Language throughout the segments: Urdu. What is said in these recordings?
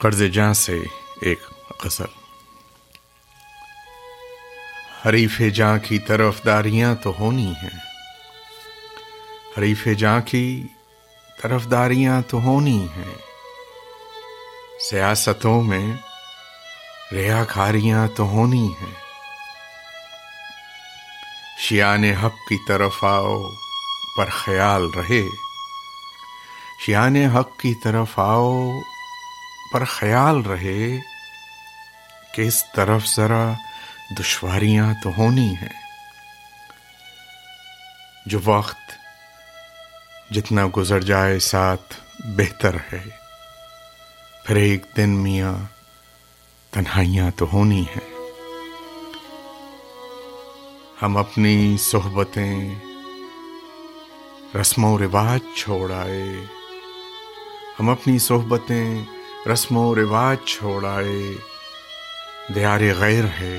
قرض جاں سے ایک غزل۔ حریف جاں کی طرف داریاں تو ہونی ہیں۔ حریف جاں کی طرف داریاں تو ہونی ہیں۔ سیاستوں میں ریا کھاریاں تو ہونی ہیں۔ شیان حق کی طرف آؤ پر خیال رہے۔ شیان حق کی طرف آؤ پر خیال رہے کہ اس طرف ذرا دشواریاں تو ہونی ہیں۔ جو وقت جتنا گزر جائے ساتھ بہتر ہے۔ پھر ایک دن میاں تنہائیاں تو ہونی ہیں۔ ہم اپنی صحبتیں رسم و رواج چھوڑ آئے۔ ہم اپنی صحبتیں رسم و رواج چھوڑ آئے۔ دیار غیر ہے،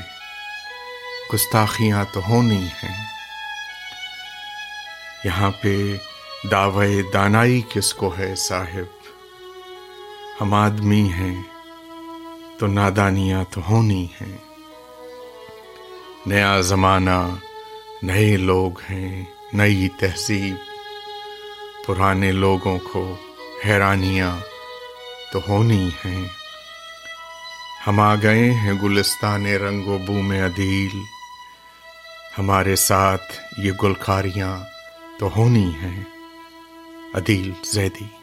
گستاخیاں تو ہونی ہیں۔ یہاں پہ دعوے دانائی کس کو ہے صاحب؟ ہم آدمی ہیں تو نادانیاں تو ہونی ہیں۔ نیا زمانہ، نئے لوگ ہیں، نئی تہذیب۔ پرانے لوگوں کو حیرانیاں تو ہونی ہیں ہم آ گئے ہیں گلستان رنگ و بو میں عدیل۔ ہمارے ساتھ یہ گلکاریاں تو ہونی ہیں۔ عدیل زیدی۔